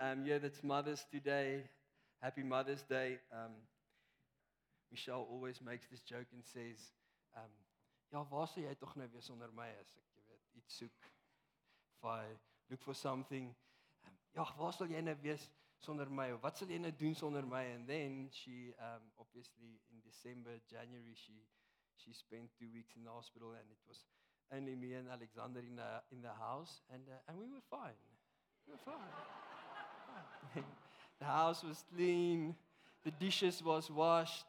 um, here that's mothers today, happy Mother's Day. Um, Michelle always makes this joke and says, um, Ja, waar sou jy tog nou wees sonder my as ek jy weet iets soek? If I look for something. Um, ja, waar sal jy nou wees sonder my? Wat sal jy nou doen sonder my? And then she um, obviously in December, January she she spent 2 weeks in the hospital and it was only me and Alexander in the, in the house, and, uh, and we were fine. We were fine. the house was clean, the dishes was washed,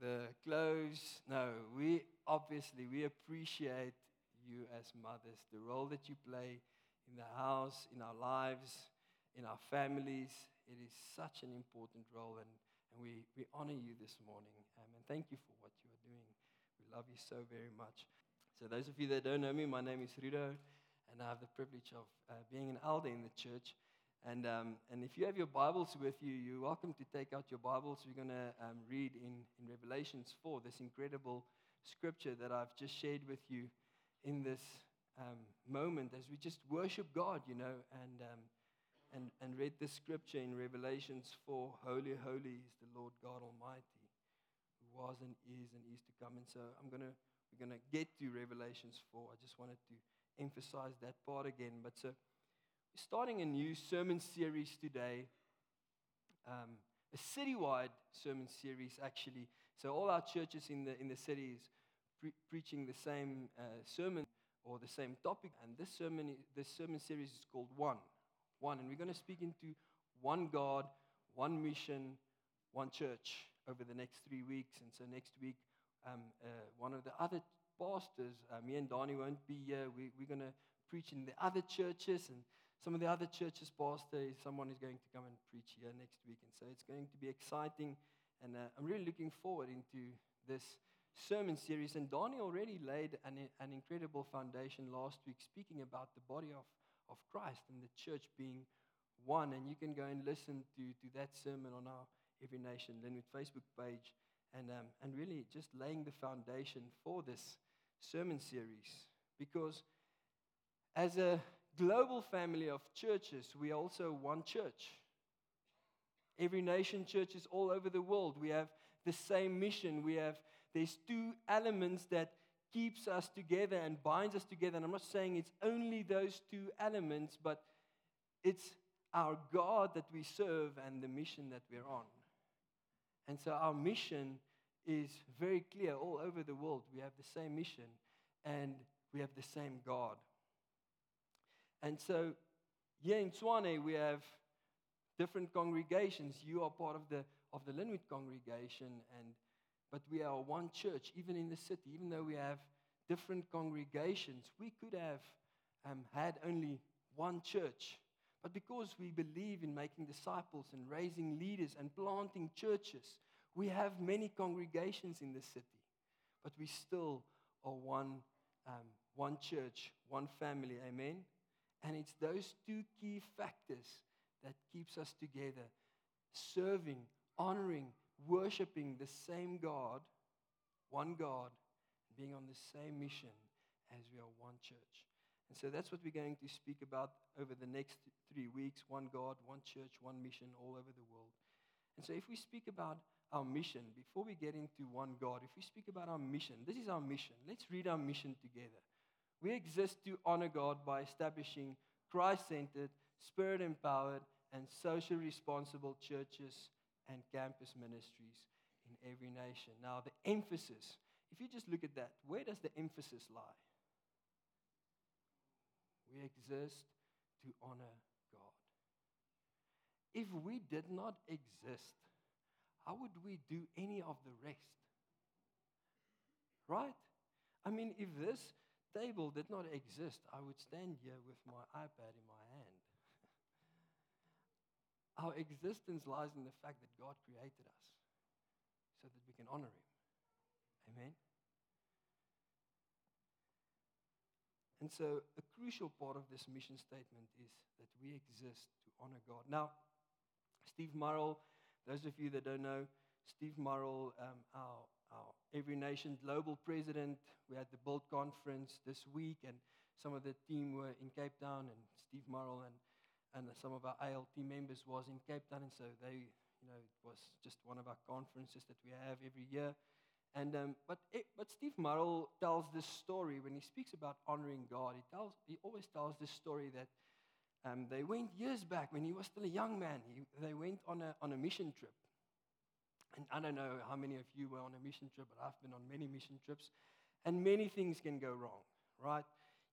the clothes. No, we obviously we appreciate you as mothers, the role that you play in the house, in our lives, in our families. It is such an important role, and, and we, we honor you this morning. Um, and thank you for what you are doing. We love you so very much. So, those of you that don't know me, my name is Rudo, and I have the privilege of uh, being an elder in the church. And, um, and if you have your Bibles with you, you're welcome to take out your Bibles. We're going to um, read in, in Revelations 4 this incredible scripture that I've just shared with you in this um, moment as we just worship God, you know, and, um, and, and read this scripture in Revelations 4 Holy, holy is the Lord God Almighty, who was and is and is to come. And so I'm going to we're going to get to Revelations 4. I just wanted to emphasize that part again. But so, starting a new sermon series today, um, a citywide sermon series, actually. So, all our churches in the, in the cities pre- preaching the same uh, sermon or the same topic. And this sermon, this sermon series is called One. One. And we're going to speak into one God, one mission, one church over the next three weeks. And so, next week, um, uh, one of the other pastors, uh, me and Donnie won't be here. We, we're going to preach in the other churches, and some of the other churches' pastor someone is going to come and preach here next week. And so it's going to be exciting, and uh, I'm really looking forward into this sermon series. And Donnie already laid an, an incredible foundation last week, speaking about the body of, of Christ and the church being one. And you can go and listen to, to that sermon on our Every Nation Lynnwood Facebook page and, um, and really just laying the foundation for this sermon series. Because as a global family of churches, we are also one church. Every nation churches all over the world. We have the same mission. We have there's two elements that keeps us together and binds us together. And I'm not saying it's only those two elements, but it's our God that we serve and the mission that we're on. And so our mission is very clear all over the world. We have the same mission and we have the same God. And so here in Tshwane, we have different congregations. You are part of the, of the Lynnwood congregation, and, but we are one church, even in the city. Even though we have different congregations, we could have um, had only one church. But because we believe in making disciples and raising leaders and planting churches, we have many congregations in the city, but we still are one, um, one church, one family. Amen? And it's those two key factors that keeps us together, serving, honoring, worshiping the same God, one God, being on the same mission as we are one church. And so that's what we're going to speak about over the next three weeks one God, one church, one mission all over the world. And so if we speak about our mission, before we get into one God, if we speak about our mission, this is our mission. Let's read our mission together. We exist to honor God by establishing Christ centered, spirit empowered, and socially responsible churches and campus ministries in every nation. Now, the emphasis, if you just look at that, where does the emphasis lie? We exist to honor God. If we did not exist, how would we do any of the rest? Right? I mean, if this table did not exist, I would stand here with my iPad in my hand. Our existence lies in the fact that God created us so that we can honor Him. Amen? And so, a crucial part of this mission statement is that we exist to honor God. Now, Steve Murrell those of you that don't know, Steve Murrell, um, our, our Every Nation Global President, we had the Build Conference this week, and some of the team were in Cape Town, and Steve Murrell and, and some of our ALT members was in Cape Town, and so they, you know, it was just one of our conferences that we have every year. And um, but it, but Steve Murrell tells this story when he speaks about honoring God. He tells he always tells this story that um, they went years back when he was still a young man. He, they went on a on a mission trip, and I don't know how many of you were on a mission trip, but I've been on many mission trips, and many things can go wrong, right?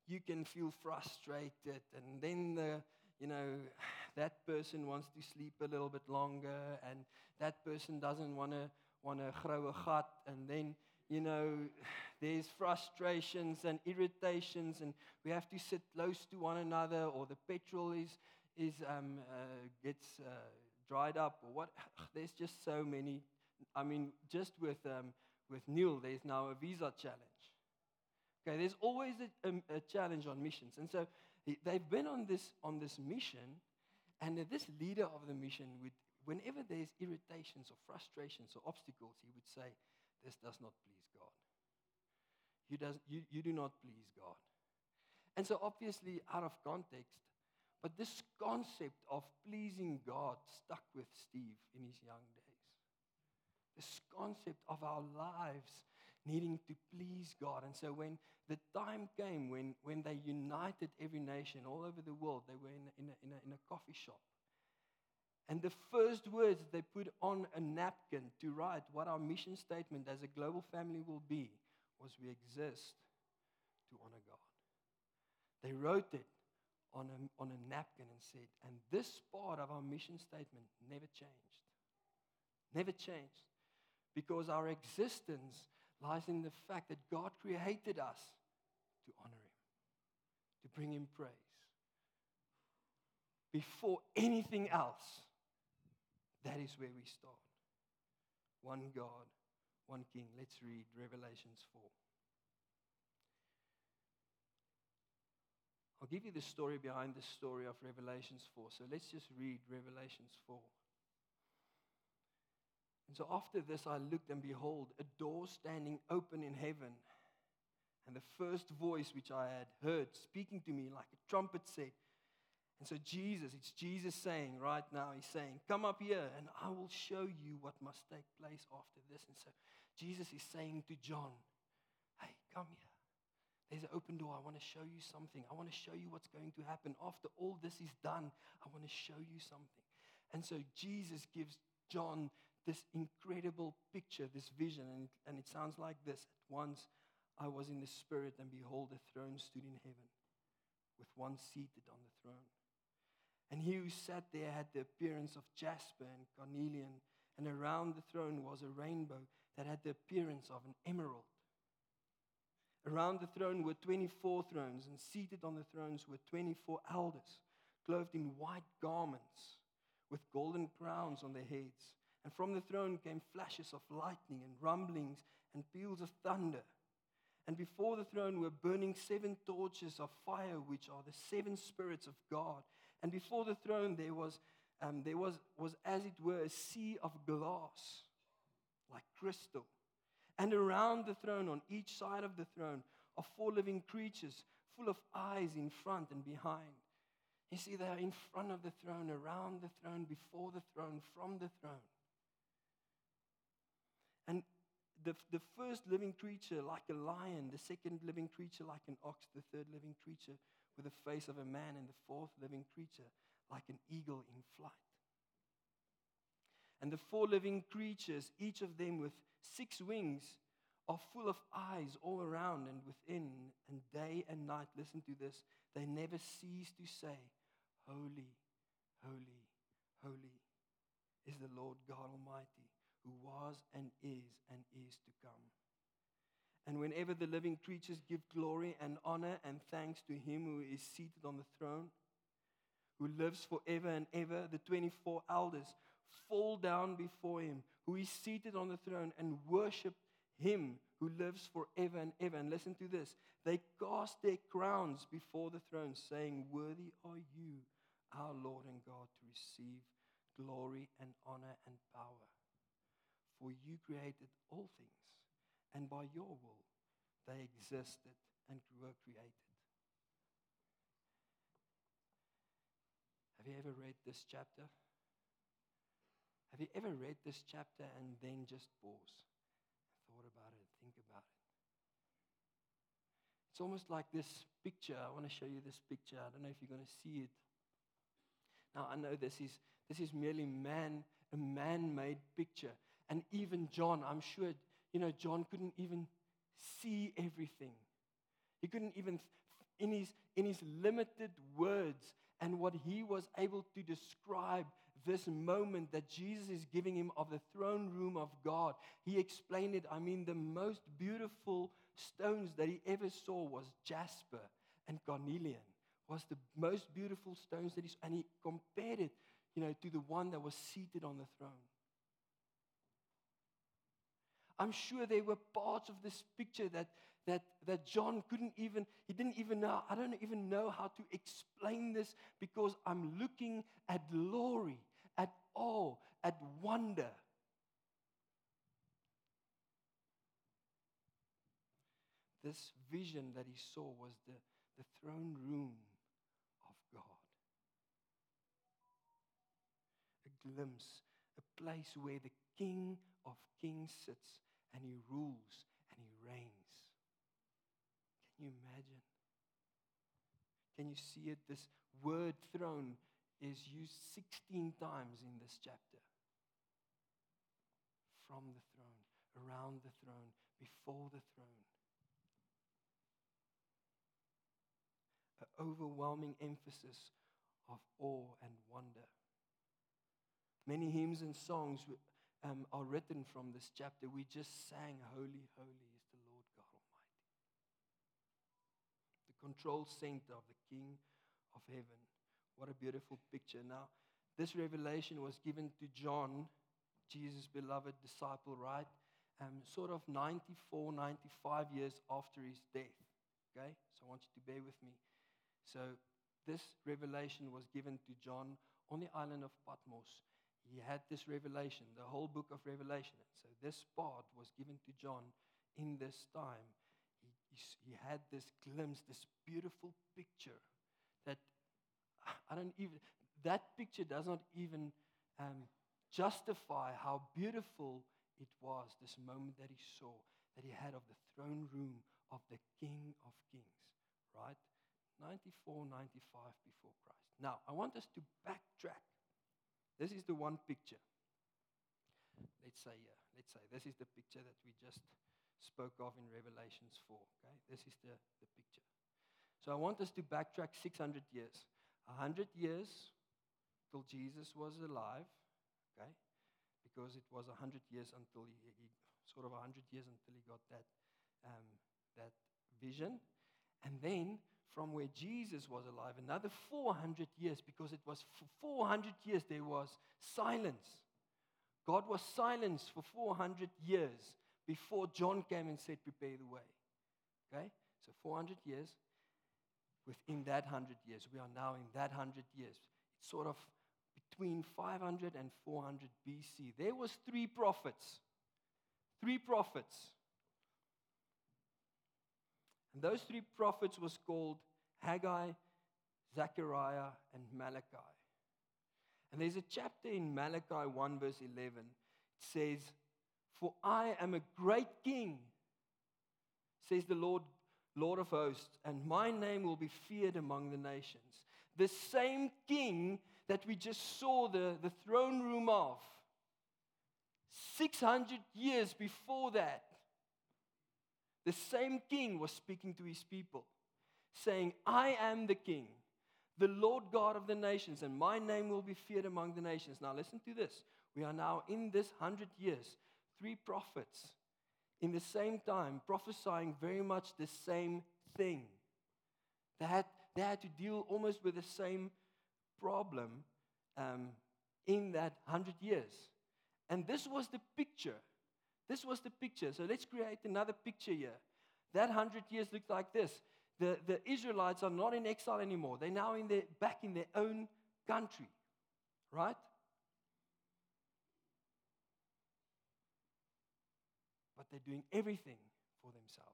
You can feel frustrated, and then the you know that person wants to sleep a little bit longer, and that person doesn't want to want to grow a gat, and then you know there's frustrations and irritations, and we have to sit close to one another, or the petrol is is um, uh, gets uh, dried up, or what? There's just so many. I mean, just with um, with Neil, there's now a visa challenge. Okay, there's always a, a, a challenge on missions, and so they've been on this on this mission, and this leader of the mission would whenever there's irritations or frustrations or obstacles, he would say, This does not please God. You, does, you, you do not please God. And so, obviously, out of context, but this concept of pleasing God stuck with Steve in his young days. This concept of our lives needing to please God. And so, when the time came when, when they united every nation all over the world, they were in, in, a, in, a, in a coffee shop and the first words they put on a napkin to write what our mission statement as a global family will be was we exist to honor God. They wrote it on a, on a napkin and said, and this part of our mission statement never changed. Never changed. Because our existence lies in the fact that God created us to honor Him, to bring Him praise. Before anything else, that is where we start. One God, one King. Let's read Revelations 4. I'll give you the story behind the story of Revelations 4. So let's just read Revelations 4. And so after this, I looked and behold, a door standing open in heaven. And the first voice which I had heard speaking to me like a trumpet said, and so, Jesus, it's Jesus saying right now, He's saying, Come up here and I will show you what must take place after this. And so, Jesus is saying to John, Hey, come here. There's an open door. I want to show you something. I want to show you what's going to happen. After all this is done, I want to show you something. And so, Jesus gives John this incredible picture, this vision. And, and it sounds like this At once I was in the Spirit, and behold, a throne stood in heaven with one seated on the throne. And he who sat there had the appearance of jasper and carnelian, and around the throne was a rainbow that had the appearance of an emerald. Around the throne were 24 thrones, and seated on the thrones were 24 elders, clothed in white garments, with golden crowns on their heads. And from the throne came flashes of lightning, and rumblings, and peals of thunder. And before the throne were burning seven torches of fire, which are the seven spirits of God. And before the throne, there was, um, there was, was, as it were, a sea of glass, like crystal. And around the throne, on each side of the throne, are four living creatures, full of eyes in front and behind. You see, they are in front of the throne, around the throne, before the throne, from the throne. And the, the first living creature like a lion, the second living creature like an ox, the third living creature with the face of a man, and the fourth living creature like an eagle in flight. And the four living creatures, each of them with six wings, are full of eyes all around and within, and day and night, listen to this, they never cease to say, Holy, holy, holy is the Lord God Almighty, who was and is and is to come. And whenever the living creatures give glory and honor and thanks to him who is seated on the throne, who lives forever and ever, the 24 elders fall down before him, who is seated on the throne, and worship him who lives forever and ever. And listen to this they cast their crowns before the throne, saying, Worthy are you, our Lord and God, to receive glory and honor and power. For you created all things, and by your will they existed and were created. Have you ever read this chapter? Have you ever read this chapter and then just pause and thought about it think about it? It's almost like this picture. I want to show you this picture. I don't know if you're going to see it. Now I know this is this is merely man a man-made picture and even John, I'm sure, you know, John couldn't even see everything. He couldn't even, in his in his limited words and what he was able to describe this moment that Jesus is giving him of the throne room of God. He explained it. I mean, the most beautiful stones that he ever saw was jasper and carnelian. Was the most beautiful stones that he saw, and he compared it, you know, to the one that was seated on the throne. I'm sure there were parts of this picture that, that, that John couldn't even, he didn't even know, I don't even know how to explain this because I'm looking at glory, at awe, at wonder. This vision that he saw was the, the throne room of God. A glimpse, a place where the King of Kings sits and he rules and he reigns. Can you imagine? Can you see it? This word throne is used 16 times in this chapter. From the throne, around the throne, before the throne. An overwhelming emphasis of awe and wonder. Many hymns and songs um, are written from this chapter. We just sang, Holy, Holy is the Lord God Almighty. The control center of the King of heaven. What a beautiful picture. Now, this revelation was given to John, Jesus' beloved disciple, right? Um, sort of 94, 95 years after his death. Okay? So I want you to bear with me. So, this revelation was given to John on the island of Patmos he had this revelation, the whole book of Revelation. So this part was given to John in this time. He, he, he had this glimpse, this beautiful picture that I don't even, that picture does not even um, justify how beautiful it was, this moment that he saw, that he had of the throne room of the King of Kings, right? 94, 95 before Christ. Now, I want us to backtrack this is the one picture. Let's say, uh, let's say this is the picture that we just spoke of in Revelations 4. Okay, this is the, the picture. So I want us to backtrack 600 years. 100 years till Jesus was alive, okay? Because it was 100 years until he, he sort of 100 years until he got that, um, that vision. And then from where Jesus was alive, another 400 years, because it was for 400 years there was silence. God was silenced for 400 years before John came and said, Prepare the way. Okay? So 400 years. Within that 100 years, we are now in that 100 years. It's sort of between 500 and 400 BC. There was three prophets. Three prophets and those three prophets was called Haggai, Zechariah, and Malachi. And there's a chapter in Malachi 1, verse 11. It says, For I am a great king, says the Lord, Lord of hosts, and my name will be feared among the nations. The same king that we just saw the, the throne room of, 600 years before that, the same king was speaking to his people, saying, I am the king, the Lord God of the nations, and my name will be feared among the nations. Now, listen to this. We are now in this hundred years, three prophets in the same time prophesying very much the same thing. They had, they had to deal almost with the same problem um, in that hundred years. And this was the picture this was the picture. So let's create another picture here. That hundred years looked like this. The, the Israelites are not in exile anymore. They're now in their, back in their own country. Right? But they're doing everything for themselves.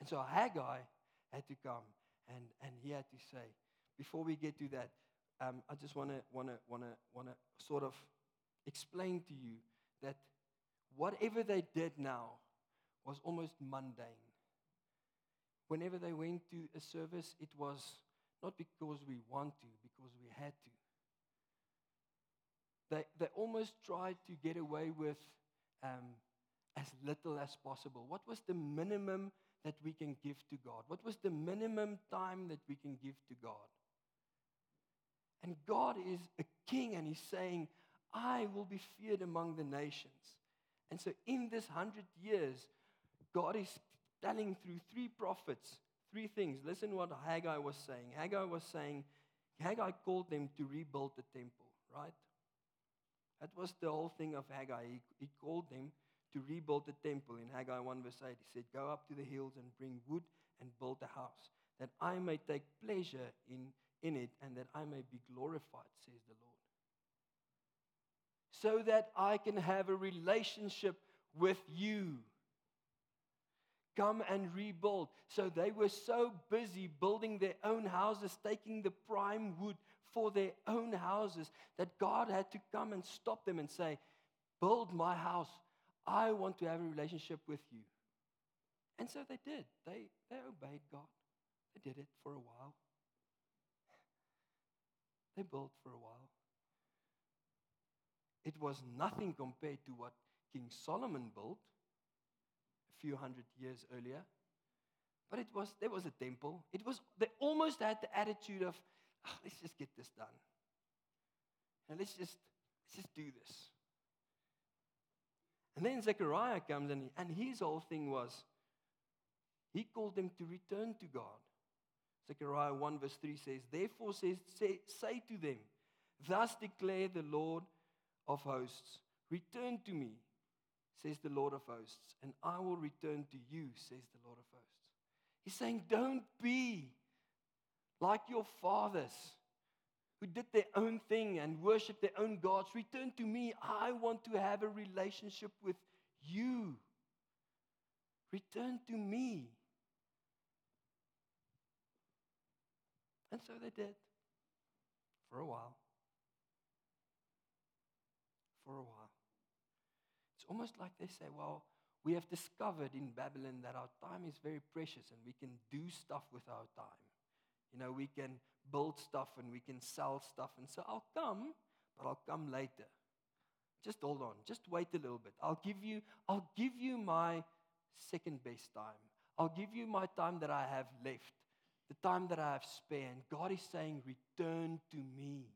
And so Haggai had to come and, and he had to say, before we get to that, um, I just want to want to want to want to sort of explain to you that whatever they did now was almost mundane. Whenever they went to a service, it was not because we want to, because we had to. They, they almost tried to get away with um, as little as possible. What was the minimum that we can give to God? What was the minimum time that we can give to God? And God is a king, and He's saying, I will be feared among the nations. And so, in this hundred years, God is telling through three prophets three things. Listen what Haggai was saying. Haggai was saying, Haggai called them to rebuild the temple, right? That was the whole thing of Haggai. He, he called them to rebuild the temple. In Haggai 1, verse 8, he said, Go up to the hills and bring wood and build a house, that I may take pleasure in, in it and that I may be glorified, says the Lord. So that I can have a relationship with you. Come and rebuild. So they were so busy building their own houses, taking the prime wood for their own houses, that God had to come and stop them and say, Build my house. I want to have a relationship with you. And so they did. They, they obeyed God. They did it for a while. They built for a while. It was nothing compared to what King Solomon built a few hundred years earlier. But it was, there was a temple. It was, they almost had the attitude of, oh, let's just get this done. And let's just, let's just do this. And then Zechariah comes and, and his whole thing was, he called them to return to God. Zechariah 1 verse 3 says, Therefore says, say, say to them, Thus declare the Lord of hosts, Return to me, says the Lord of hosts, and I will return to you, says the Lord of hosts. He's saying, Don't be like your fathers who did their own thing and worshiped their own gods. Return to me. I want to have a relationship with you. Return to me. And so they did for a while. For a while. It's almost like they say, well, we have discovered in Babylon that our time is very precious and we can do stuff with our time. You know, we can build stuff and we can sell stuff. And so I'll come, but I'll come later. Just hold on. Just wait a little bit. I'll give you, I'll give you my second best time. I'll give you my time that I have left the time that I have spare. And God is saying, Return to me.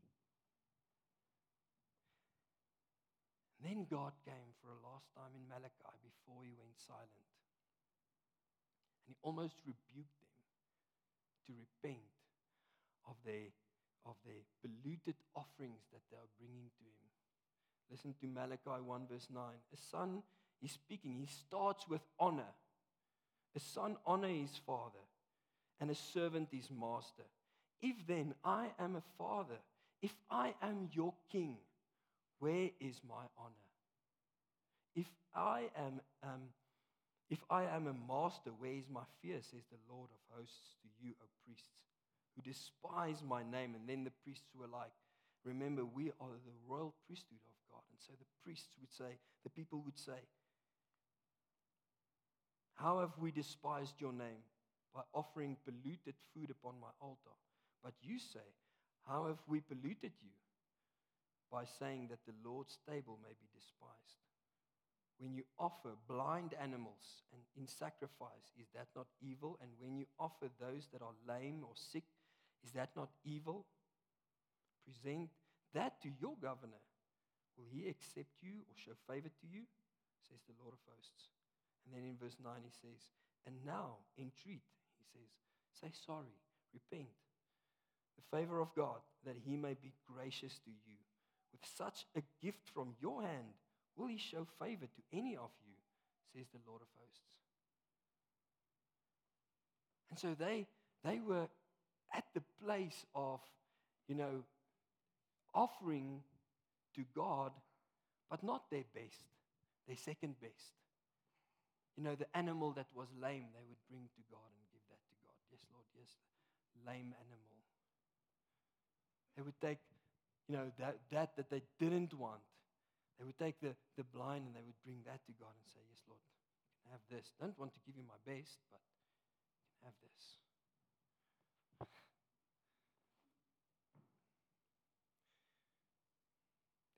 And then God came for a last time in Malachi before he went silent. And he almost rebuked them to repent of their, of their polluted offerings that they are bringing to him. Listen to Malachi 1, verse 9. A son, he's speaking, he starts with honor. A son honor his father and a servant his master. If then I am a father, if I am your king, where is my honor? If I am, um, if I am a master, where is my fear, says the Lord of hosts to you, O priests, who despise my name. And then the priests were like, Remember, we are the royal priesthood of God. And so the priests would say, the people would say, How have we despised your name? by offering polluted food upon my altar. But you say, How have we polluted you? By saying that the Lord's table may be despised. When you offer blind animals and in sacrifice, is that not evil? And when you offer those that are lame or sick, is that not evil? Present that to your governor. Will he accept you or show favor to you? Says the Lord of hosts. And then in verse 9 he says, And now entreat he says, Say sorry, repent. The favor of God, that he may be gracious to you. With such a gift from your hand, will he show favor to any of you, says the Lord of hosts. And so they, they were at the place of, you know, offering to God, but not their best, their second best. You know, the animal that was lame, they would bring to God and give that to God. Yes, Lord, yes. Lame animal. They would take, you know, that, that that they didn't want. They would take the, the blind and they would bring that to God and say, Yes, Lord, can have this. Don't want to give you my best, but can have this.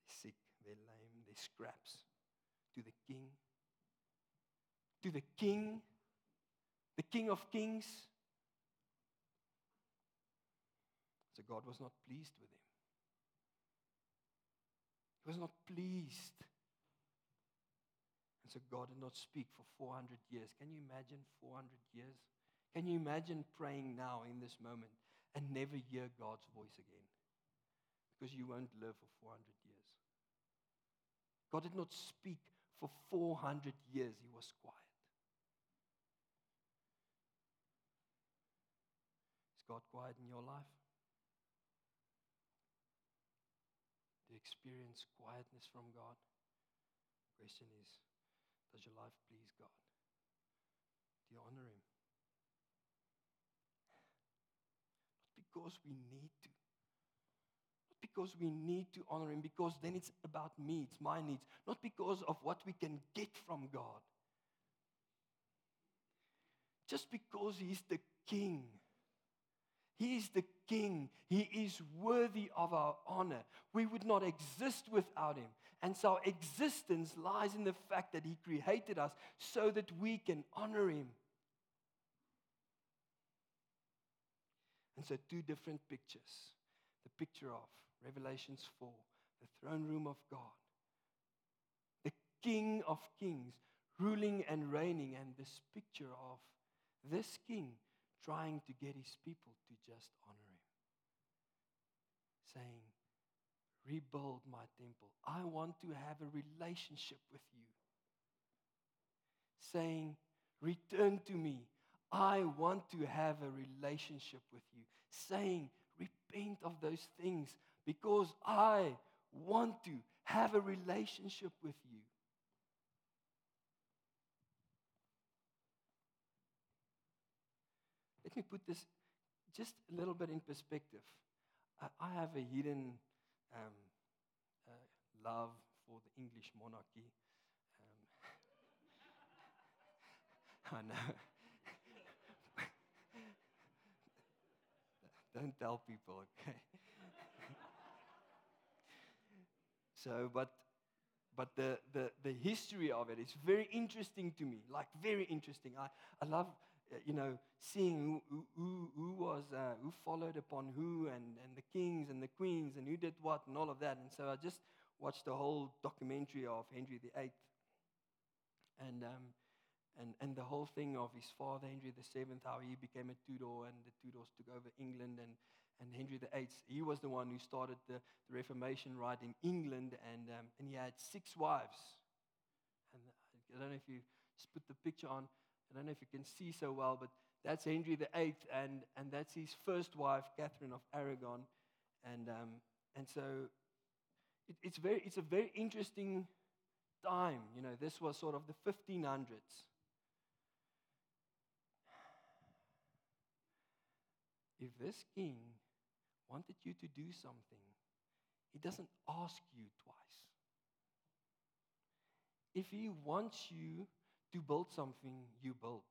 They're sick, they're lame, they're scraps. To the king. To the king, the king of kings. So God was not pleased with him. He was not pleased. And so God did not speak for 400 years. Can you imagine 400 years? Can you imagine praying now in this moment and never hear God's voice again? Because you won't live for 400 years. God did not speak for 400 years. He was quiet. Is God quiet in your life? Do you experience quietness from God? The Question is, does your life please God? Do you honor Him? Not because we need to. Not because we need to honor Him, because then it's about me, it's my needs. Not because of what we can get from God. Just because He's the King. He is the King. He is worthy of our honor. We would not exist without Him. And so our existence lies in the fact that He created us so that we can honor Him. And so, two different pictures the picture of Revelations 4, the throne room of God, the King of kings ruling and reigning, and this picture of this King trying to get his people to just honor him, saying, Rebuild my temple. I want to have a relationship with you. Saying, Return to me. I want to have a relationship with you. Saying, Repent of those things because I want to have a relationship with you. Let me put this just a little bit in perspective. I, I have a hidden um, uh, love for the English monarchy. Um, I know. Don't tell people, okay? so, but but the, the, the history of it is very interesting to me, like very interesting. I, I love you know, seeing who, who, who was, uh, who followed upon who, and, and the kings and the queens, and who did what, and all of that. And so I just watched the whole documentary of Henry VIII, and, um, and, and the whole thing of his father, Henry VII, how he became a Tudor, and the Tudors took over England, and, and Henry VIII, he was the one who started the, the Reformation right in England, and, um, and he had six wives. And I don't know if you just put the picture on. I don't know if you can see so well, but that's Henry VIII, and, and that's his first wife, Catherine of Aragon. And, um, and so it, it's, very, it's a very interesting time. You know, this was sort of the 1500s. If this king wanted you to do something, he doesn't ask you twice. If he wants you to build something, you build.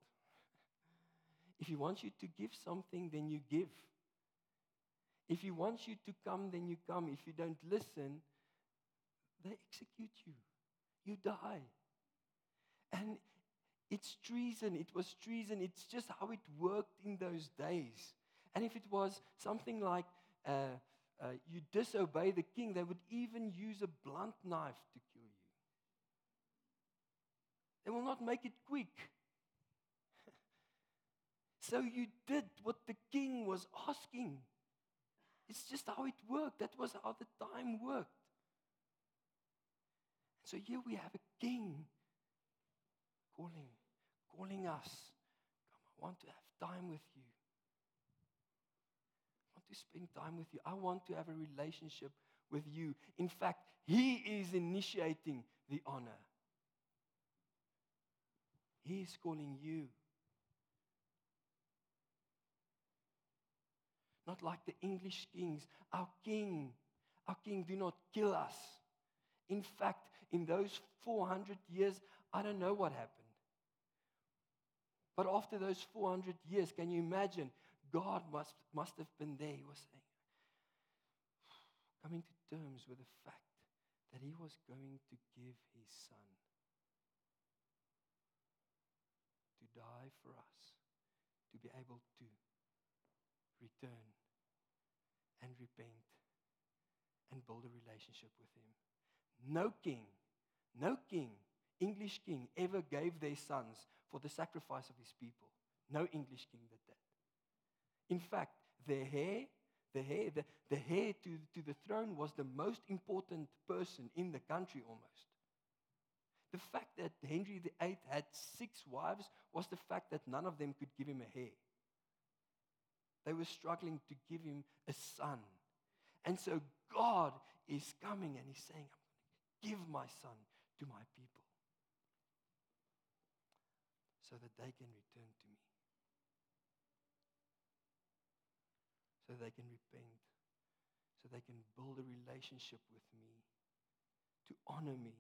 If he wants you to give something, then you give. If he wants you to come, then you come. If you don't listen, they execute you. You die. And it's treason. It was treason. It's just how it worked in those days. And if it was something like uh, uh, you disobey the king, they would even use a blunt knife to. They will not make it quick. so you did what the king was asking. It's just how it worked. That was how the time worked. So here we have a king calling, calling us. Come, I want to have time with you. I want to spend time with you. I want to have a relationship with you. In fact, he is initiating the honor. He is calling you. not like the English kings. Our king, our king, do not kill us. In fact, in those 400 years, I don't know what happened. But after those 400 years, can you imagine? God must, must have been there. He was saying, coming to terms with the fact that he was going to give his son to die for us, to be able to return and repent and build a relationship with him. No king, no king, English king, ever gave their sons for the sacrifice of his people. No English king did that. In fact, their heir, the heir, the, the heir to, to the throne was the most important person in the country almost. The fact that Henry VIII had six wives was the fact that none of them could give him a heir. They were struggling to give him a son. And so God is coming and he's saying, I'm going to give my son to my people so that they can return to me. So they can repent. So they can build a relationship with me, to honor me,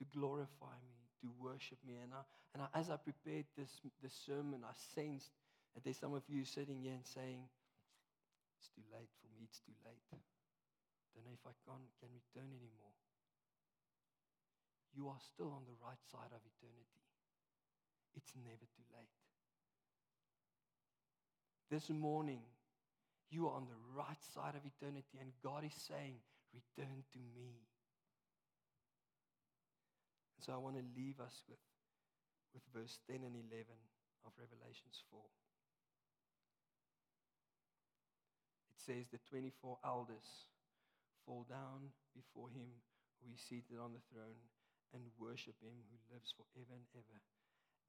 to glorify me, to worship me. And, I, and I, as I prepared this, this sermon, I sensed that there's some of you sitting here and saying, It's too late for me, it's too late. Don't know if I can, can return anymore. You are still on the right side of eternity. It's never too late. This morning, you are on the right side of eternity, and God is saying, Return to me. And so I want to leave us with, with verse 10 and 11 of Revelations 4. It says, The 24 elders fall down before him who is seated on the throne and worship him who lives forever and ever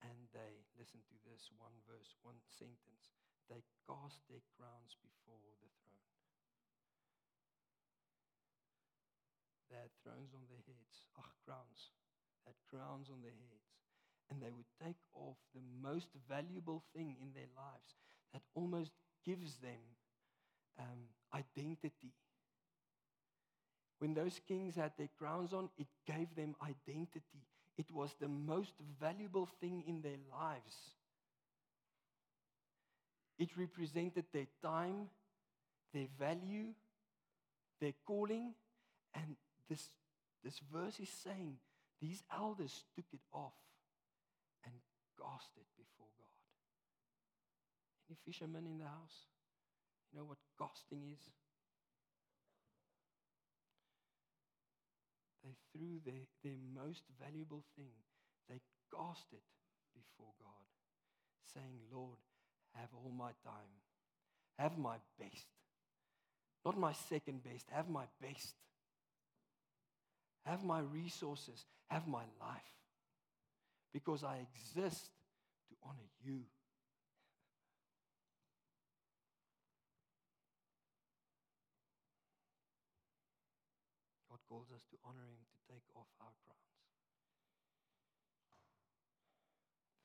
and they, listen to this one verse, one sentence, they cast their crowns before the throne. They had thrones on their heads, ah, crowns, had crowns on their heads. And they would take off the most valuable thing in their lives that almost gives them um, identity. When those kings had their crowns on, it gave them identity. It was the most valuable thing in their lives. It represented their time, their value, their calling. And this, this verse is saying these elders took it off and cast it before God. Any fishermen in the house? You know what casting is? they threw their, their most valuable thing, they cast it before God, saying, Lord, have all my time, have my best. Not my second best, have my best. Have my resources, have my life. Because I exist to honor you. God calls us to honor Him, to take off our crowns.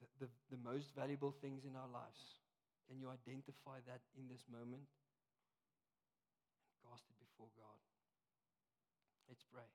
The, the, the most valuable things in our lives, can you identify that in this moment? And cast it before God. Let's pray.